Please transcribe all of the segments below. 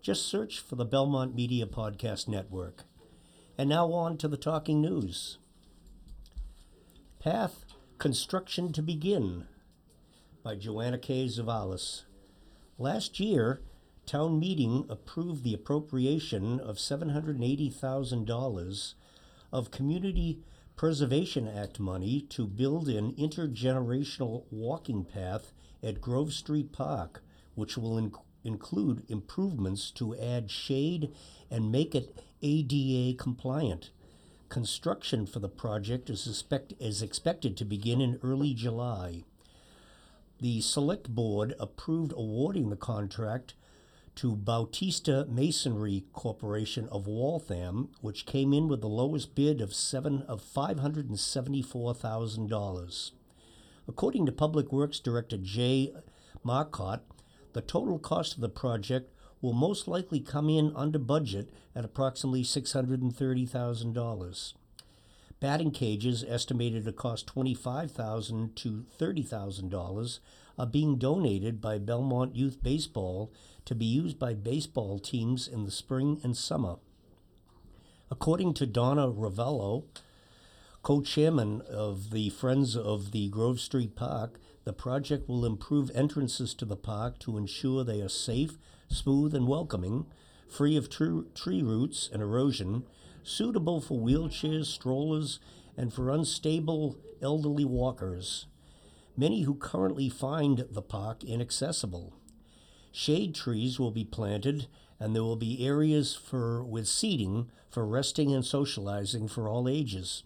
Just search for the Belmont Media Podcast Network. And now on to the talking news. Path Construction to Begin by Joanna K. Zavalis. Last year, town meeting approved the appropriation of $780,000 of Community Preservation Act money to build an intergenerational walking path at Grove Street Park, which will inc- include improvements to add shade and make it ADA compliant. Construction for the project is, expect- is expected to begin in early July. The Select Board approved awarding the contract to Bautista Masonry Corporation of Waltham, which came in with the lowest bid of seven of five hundred and seventy-four thousand dollars. According to Public Works Director Jay Marcotte, the total cost of the project will most likely come in under budget at approximately six hundred and thirty thousand dollars. Batting cages, estimated to cost $25,000 to thirty thousand dollars, are being donated by Belmont Youth Baseball to be used by baseball teams in the spring and summer. According to Donna Ravello, co-chairman of the Friends of the Grove Street Park, the project will improve entrances to the park to ensure they are safe, smooth, and welcoming, free of tr- tree roots and erosion, suitable for wheelchairs, strollers, and for unstable elderly walkers, many who currently find the park inaccessible. Shade trees will be planted, and there will be areas for with seating for resting and socializing for all ages.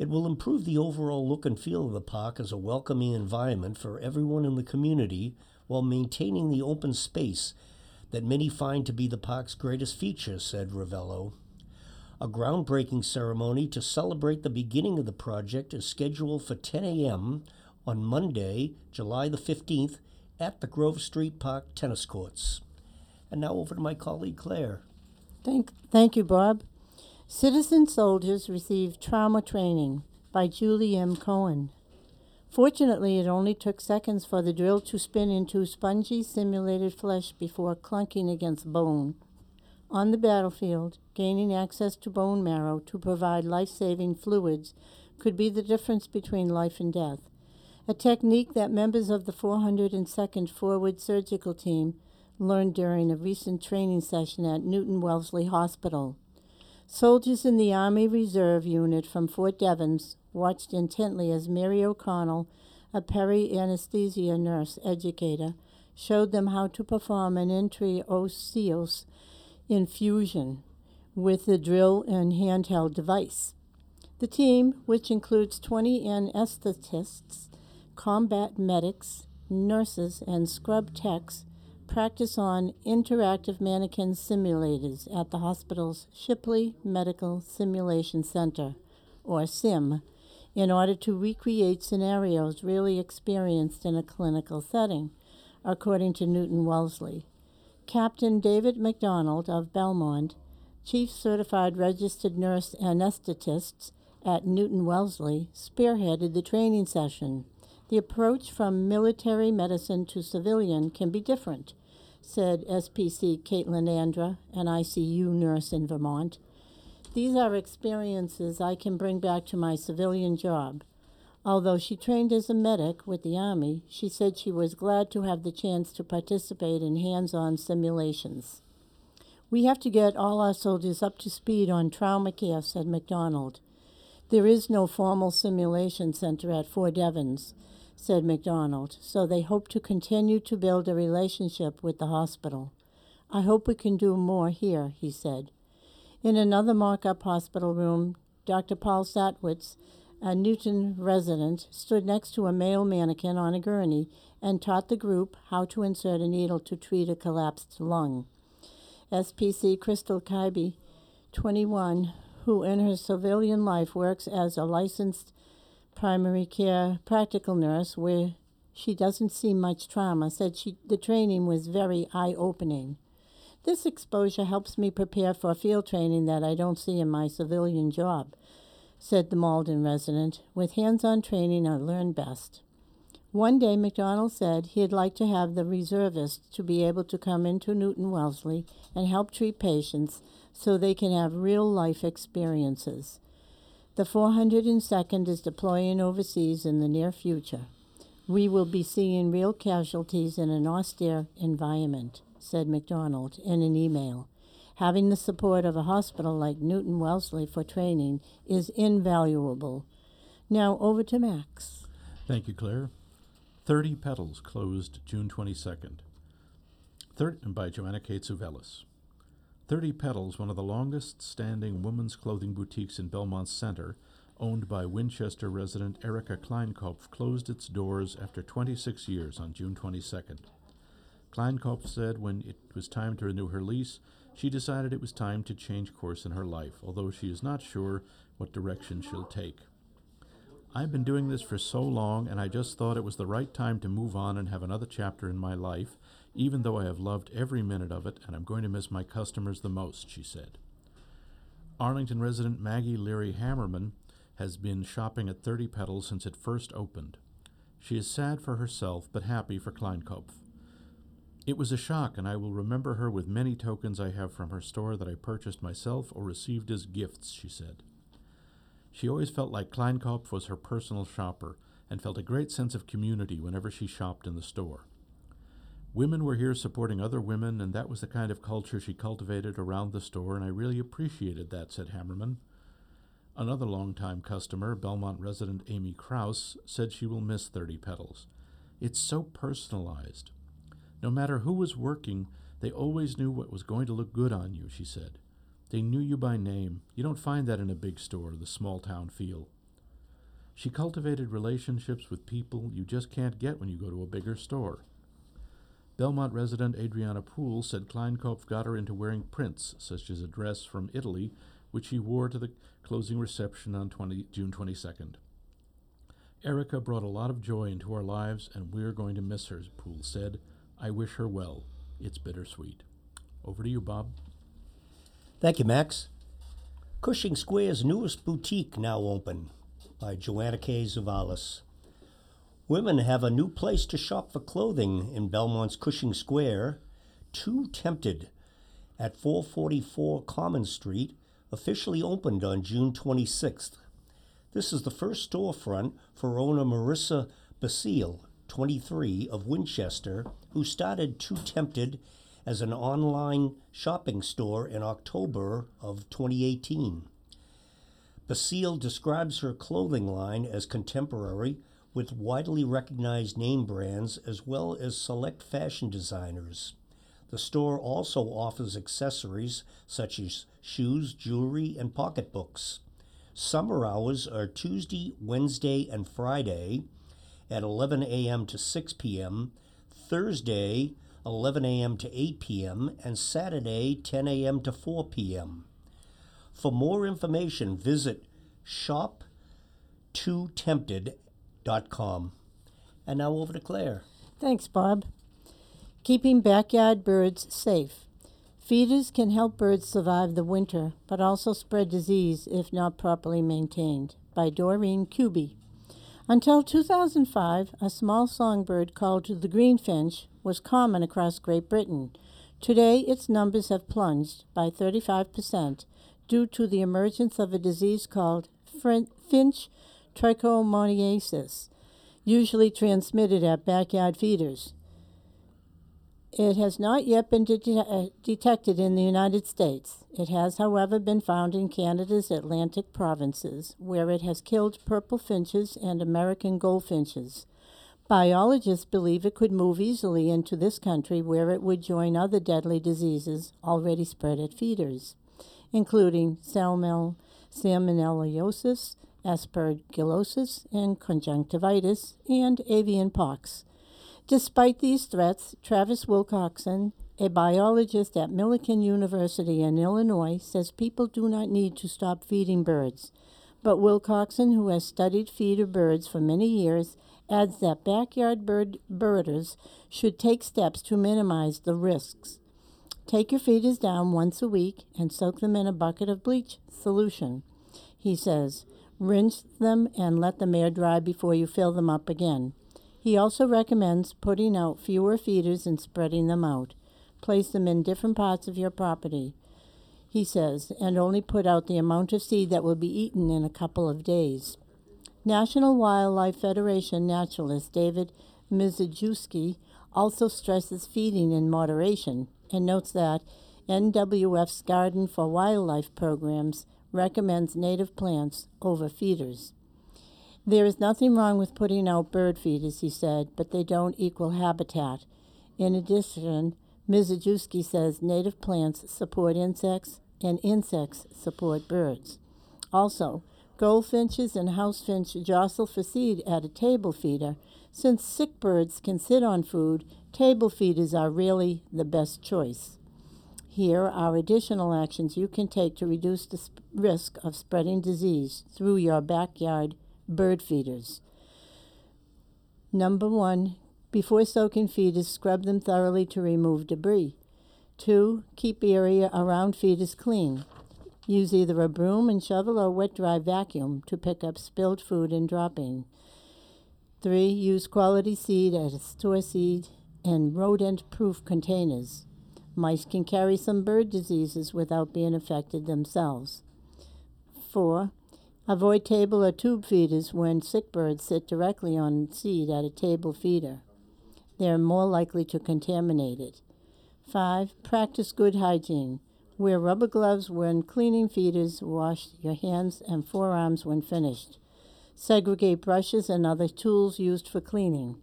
It will improve the overall look and feel of the park as a welcoming environment for everyone in the community while maintaining the open space that many find to be the park's greatest feature, said Ravello. A groundbreaking ceremony to celebrate the beginning of the project is scheduled for 10 a.m. on Monday, July the 15th, at the Grove Street Park tennis courts. And now over to my colleague Claire. Thank, thank you, Bob. Citizen soldiers received trauma training by Julie M. Cohen. Fortunately, it only took seconds for the drill to spin into spongy simulated flesh before clunking against bone. On the battlefield, gaining access to bone marrow to provide life saving fluids could be the difference between life and death, a technique that members of the 402nd Forward Surgical Team learned during a recent training session at Newton Wellesley Hospital. Soldiers in the Army Reserve Unit from Fort Devens watched intently as Mary O'Connell, a peri anesthesia nurse educator, showed them how to perform an intraosseous infusion with the drill and handheld device. The team, which includes 20 anesthetists, combat medics, nurses, and scrub techs, practice on interactive mannequin simulators at the hospital's Shipley Medical Simulation Center, or SIM, in order to recreate scenarios really experienced in a clinical setting, according to Newton Wellesley. Captain David McDonald of Belmont, Chief Certified Registered Nurse Anesthetist at Newton Wellesley, spearheaded the training session. The approach from military medicine to civilian can be different, said SPC Caitlin Andra, an ICU nurse in Vermont. These are experiences I can bring back to my civilian job. Although she trained as a medic with the Army, she said she was glad to have the chance to participate in hands on simulations. We have to get all our soldiers up to speed on trauma care, said McDonald. There is no formal simulation center at Fort Devens, said McDonald, so they hope to continue to build a relationship with the hospital. I hope we can do more here, he said. In another mock up hospital room, Dr. Paul Satwitz, a Newton resident, stood next to a male mannequin on a gurney and taught the group how to insert a needle to treat a collapsed lung. SPC Crystal Kaibe 21, who in her civilian life works as a licensed primary care practical nurse where she doesn't see much trauma, said she, the training was very eye opening. This exposure helps me prepare for field training that I don't see in my civilian job, said the Malden resident. With hands on training, I learn best. One day, McDonald said he'd like to have the reservists to be able to come into Newton Wellesley and help treat patients so they can have real life experiences. The 402nd is deploying overseas in the near future. We will be seeing real casualties in an austere environment, said McDonald in an email. Having the support of a hospital like Newton Wellesley for training is invaluable. Now over to Max. Thank you, Claire. 30 Petals closed June 22nd. Thir- by Joanna Kate Suvelis. 30 Petals, one of the longest standing women's clothing boutiques in Belmont Center, owned by Winchester resident Erica Kleinkopf, closed its doors after 26 years on June 22nd. Kleinkopf said when it was time to renew her lease, she decided it was time to change course in her life, although she is not sure what direction she'll take. I've been doing this for so long, and I just thought it was the right time to move on and have another chapter in my life, even though I have loved every minute of it and I'm going to miss my customers the most, she said. Arlington resident Maggie Leary Hammerman has been shopping at 30 Petals since it first opened. She is sad for herself, but happy for Kleinkopf. It was a shock, and I will remember her with many tokens I have from her store that I purchased myself or received as gifts, she said. She always felt like Kleinkopf was her personal shopper and felt a great sense of community whenever she shopped in the store. Women were here supporting other women, and that was the kind of culture she cultivated around the store, and I really appreciated that, said Hammerman. Another longtime customer, Belmont resident Amy Kraus, said she will miss 30 Petals. It's so personalized. No matter who was working, they always knew what was going to look good on you, she said. They knew you by name. You don't find that in a big store, the small town feel. She cultivated relationships with people you just can't get when you go to a bigger store. Belmont resident Adriana Poole said Kleinkopf got her into wearing prints, such as a dress from Italy, which she wore to the closing reception on 20, June 22nd. Erica brought a lot of joy into our lives, and we're going to miss her, Poole said. I wish her well. It's bittersweet. Over to you, Bob. Thank you, Max. Cushing Square's newest boutique now open by Joanna K. Zavalis. Women have a new place to shop for clothing in Belmont's Cushing Square. Too Tempted at 444 Common Street officially opened on June 26th. This is the first storefront for owner Marissa Basile, 23, of Winchester, who started Too Tempted as an online shopping store in October of 2018. Basile describes her clothing line as contemporary with widely recognized name brands as well as select fashion designers. The store also offers accessories such as shoes, jewelry, and pocketbooks. Summer hours are Tuesday, Wednesday, and Friday at 11 a.m. to 6 p.m., Thursday, 11 a.m. to 8 p.m., and Saturday, 10 a.m. to 4 p.m. For more information, visit shop2tempted.com. And now over to Claire. Thanks, Bob. Keeping backyard birds safe. Feeders can help birds survive the winter, but also spread disease if not properly maintained. By Doreen Cubie. Until 2005, a small songbird called the greenfinch was common across Great Britain. Today, its numbers have plunged by 35% due to the emergence of a disease called finch trichomoniasis, usually transmitted at backyard feeders. It has not yet been de- uh, detected in the United States. It has, however, been found in Canada's Atlantic provinces, where it has killed purple finches and American goldfinches. Biologists believe it could move easily into this country where it would join other deadly diseases already spread at feeders, including salmonellosis, aspergillosis, and conjunctivitis, and avian pox. Despite these threats, Travis Wilcoxen, A biologist at Millikin University in Illinois says people do not need to stop feeding birds. But Wilcoxen, who has studied feeder birds for many years, adds that backyard bird birders should take steps to minimize the risks. Take your feeders down once a week and soak them in a bucket of bleach solution. He says, rinse them and let them air dry before you fill them up again. He also recommends putting out fewer feeders and spreading them out. Place them in different parts of your property, he says, and only put out the amount of seed that will be eaten in a couple of days. National Wildlife Federation naturalist David Mizejewski also stresses feeding in moderation and notes that NWF's Garden for Wildlife programs recommends native plants over feeders. There is nothing wrong with putting out bird feeders, he said, but they don't equal habitat. In addition, Mizejewski says native plants support insects and insects support birds. Also, goldfinches and housefinch jostle for seed at a table feeder. Since sick birds can sit on food, table feeders are really the best choice. Here are additional actions you can take to reduce the sp- risk of spreading disease through your backyard bird feeders. Number one, before soaking feeders, scrub them thoroughly to remove debris. Two, keep the area around feeders clean. Use either a broom and shovel or wet dry vacuum to pick up spilled food and dropping. Three, use quality seed as store seed and rodent proof containers. Mice can carry some bird diseases without being affected themselves. Four, avoid table or tube feeders when sick birds sit directly on seed at a table feeder. They are more likely to contaminate it. Five, practice good hygiene. Wear rubber gloves when cleaning feeders. Wash your hands and forearms when finished. Segregate brushes and other tools used for cleaning.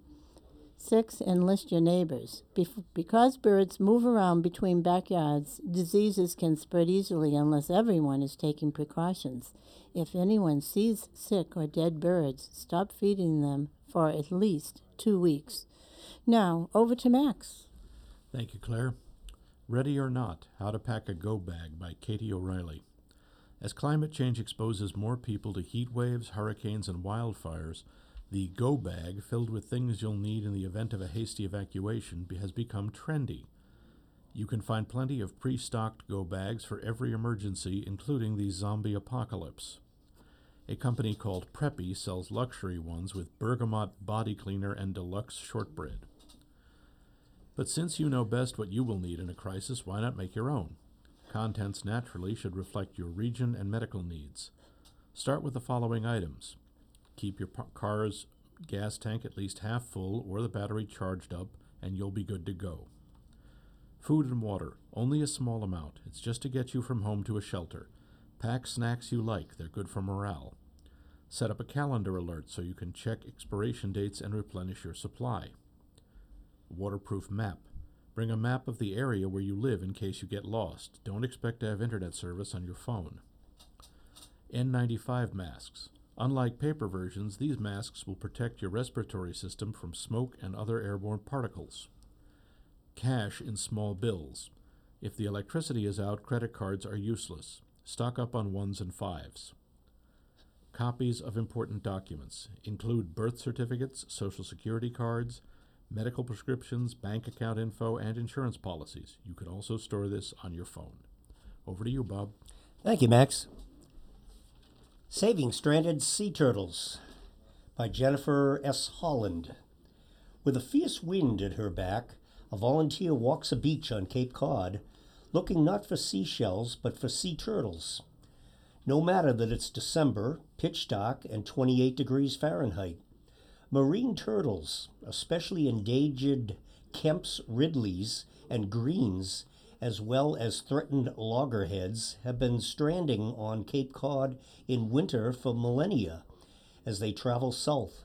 Six, enlist your neighbors. Bef- because birds move around between backyards, diseases can spread easily unless everyone is taking precautions. If anyone sees sick or dead birds, stop feeding them for at least two weeks. Now, over to Max. Thank you, Claire. Ready or Not How to Pack a Go Bag by Katie O'Reilly. As climate change exposes more people to heat waves, hurricanes, and wildfires, the Go Bag, filled with things you'll need in the event of a hasty evacuation, has become trendy. You can find plenty of pre stocked Go Bags for every emergency, including the zombie apocalypse. A company called Preppi sells luxury ones with bergamot body cleaner and deluxe shortbread. But since you know best what you will need in a crisis, why not make your own? Contents naturally should reflect your region and medical needs. Start with the following items keep your car's gas tank at least half full or the battery charged up, and you'll be good to go. Food and water, only a small amount. It's just to get you from home to a shelter. Pack snacks you like, they're good for morale. Set up a calendar alert so you can check expiration dates and replenish your supply. Waterproof map. Bring a map of the area where you live in case you get lost. Don't expect to have internet service on your phone. N95 masks. Unlike paper versions, these masks will protect your respiratory system from smoke and other airborne particles. Cash in small bills. If the electricity is out, credit cards are useless. Stock up on ones and fives. Copies of important documents include birth certificates, social security cards, medical prescriptions, bank account info, and insurance policies. You can also store this on your phone. Over to you, Bob. Thank you, Max. Saving Stranded Sea Turtles by Jennifer S. Holland. With a fierce wind at her back, a volunteer walks a beach on Cape Cod, looking not for seashells but for sea turtles. No matter that it's December, pitch dark, and 28 degrees Fahrenheit. Marine turtles, especially endangered Kemp's Ridleys and Greens, as well as threatened loggerheads, have been stranding on Cape Cod in winter for millennia as they travel south.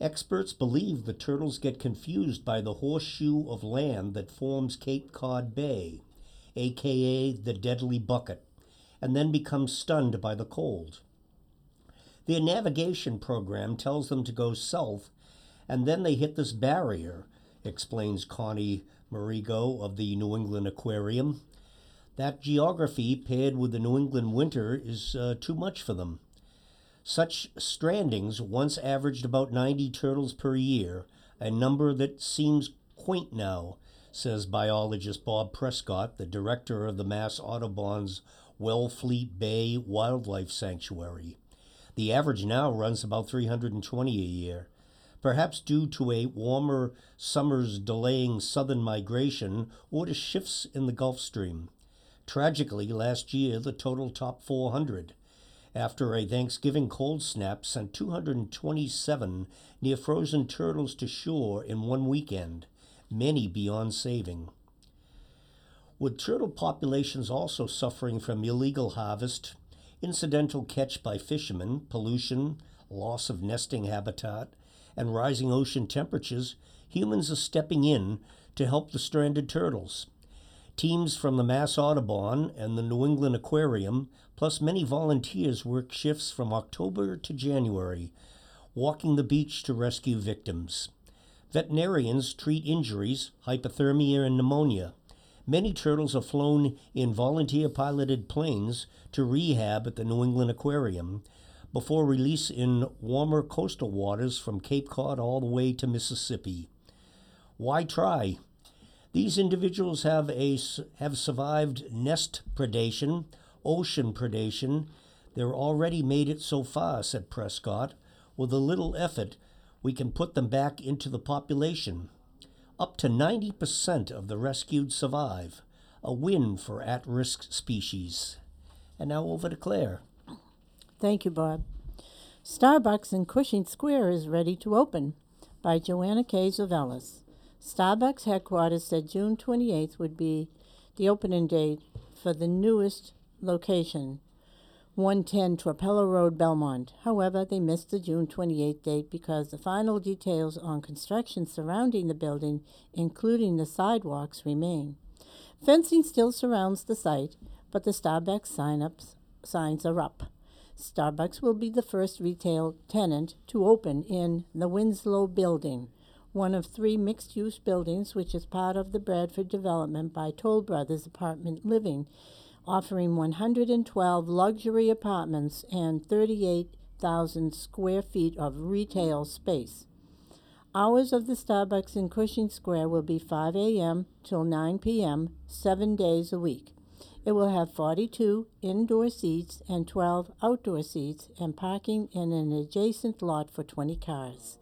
Experts believe the turtles get confused by the horseshoe of land that forms Cape Cod Bay, aka the Deadly Bucket, and then become stunned by the cold. Their navigation program tells them to go south, and then they hit this barrier, explains Connie Merigo of the New England Aquarium. That geography paired with the New England winter is uh, too much for them. Such strandings once averaged about 90 turtles per year, a number that seems quaint now, says biologist Bob Prescott, the director of the Mass Audubon's Wellfleet Bay Wildlife Sanctuary. The average now runs about 320 a year. Perhaps due to a warmer summer's delaying southern migration or to shifts in the Gulf Stream. Tragically, last year the total topped 400 after a Thanksgiving cold snap sent 227 near frozen turtles to shore in one weekend, many beyond saving. With turtle populations also suffering from illegal harvest, incidental catch by fishermen, pollution, loss of nesting habitat, and rising ocean temperatures, humans are stepping in to help the stranded turtles. Teams from the Mass Audubon and the New England Aquarium, plus many volunteers, work shifts from October to January, walking the beach to rescue victims. Veterinarians treat injuries, hypothermia, and pneumonia. Many turtles are flown in volunteer piloted planes to rehab at the New England Aquarium before release in warmer coastal waters from Cape Cod all the way to Mississippi. Why try? These individuals have, a, have survived nest predation, ocean predation. They're already made it so far, said Prescott. With a little effort, we can put them back into the population. Up to 90% of the rescued survive, a win for at risk species. And now over to Claire. Thank you, Bob. Starbucks in Cushing Square is ready to open by Joanna K. Zavelis. Starbucks headquarters said June 28th would be the opening date for the newest location, 110 Trapelo Road, Belmont. However, they missed the June 28th date because the final details on construction surrounding the building, including the sidewalks, remain. Fencing still surrounds the site, but the Starbucks sign-ups, signs are up. Starbucks will be the first retail tenant to open in the Winslow building one of three mixed use buildings, which is part of the Bradford development by Toll Brothers Apartment Living, offering 112 luxury apartments and 38,000 square feet of retail space. Hours of the Starbucks in Cushing Square will be 5 a.m. till 9 p.m., seven days a week. It will have 42 indoor seats and 12 outdoor seats and parking in an adjacent lot for 20 cars.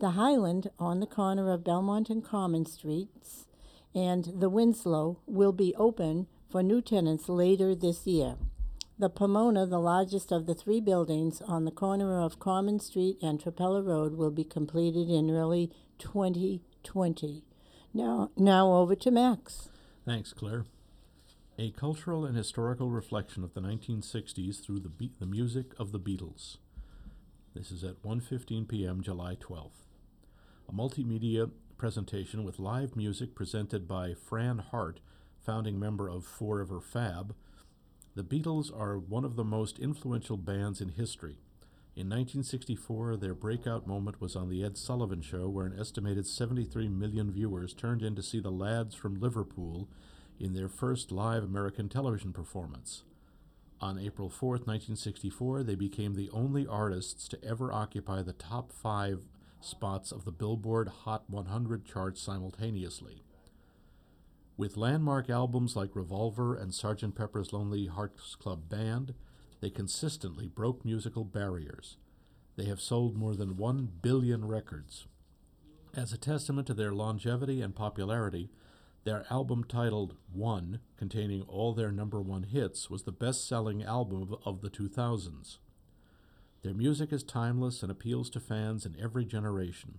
The Highland on the corner of Belmont and Common Streets and the Winslow will be open for new tenants later this year. The Pomona, the largest of the three buildings on the corner of Common Street and Trapelo Road, will be completed in early 2020. Now, now over to Max. Thanks, Claire. A cultural and historical reflection of the 1960s through the, be- the music of the Beatles. This is at 1:15 p.m. July 12th a multimedia presentation with live music presented by Fran Hart, founding member of Forever Fab. The Beatles are one of the most influential bands in history. In 1964, their breakout moment was on The Ed Sullivan Show, where an estimated 73 million viewers turned in to see the lads from Liverpool in their first live American television performance. On April 4, 1964, they became the only artists to ever occupy the top five spots of the Billboard Hot 100 charts simultaneously. With landmark albums like Revolver and Sgt. Pepper's Lonely Hearts Club Band, they consistently broke musical barriers. They have sold more than 1 billion records. As a testament to their longevity and popularity, their album titled One, containing all their number one hits, was the best selling album of the 2000s. Their music is timeless and appeals to fans in every generation.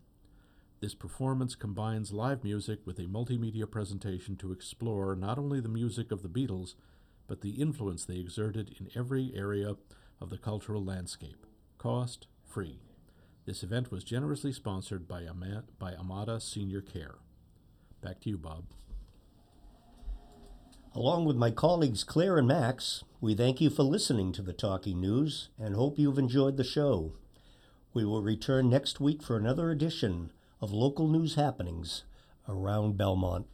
This performance combines live music with a multimedia presentation to explore not only the music of the Beatles, but the influence they exerted in every area of the cultural landscape. Cost free. This event was generously sponsored by, by Amada Senior Care. Back to you, Bob. Along with my colleagues Claire and Max, we thank you for listening to the Talking News and hope you've enjoyed the show. We will return next week for another edition of local news happenings around Belmont.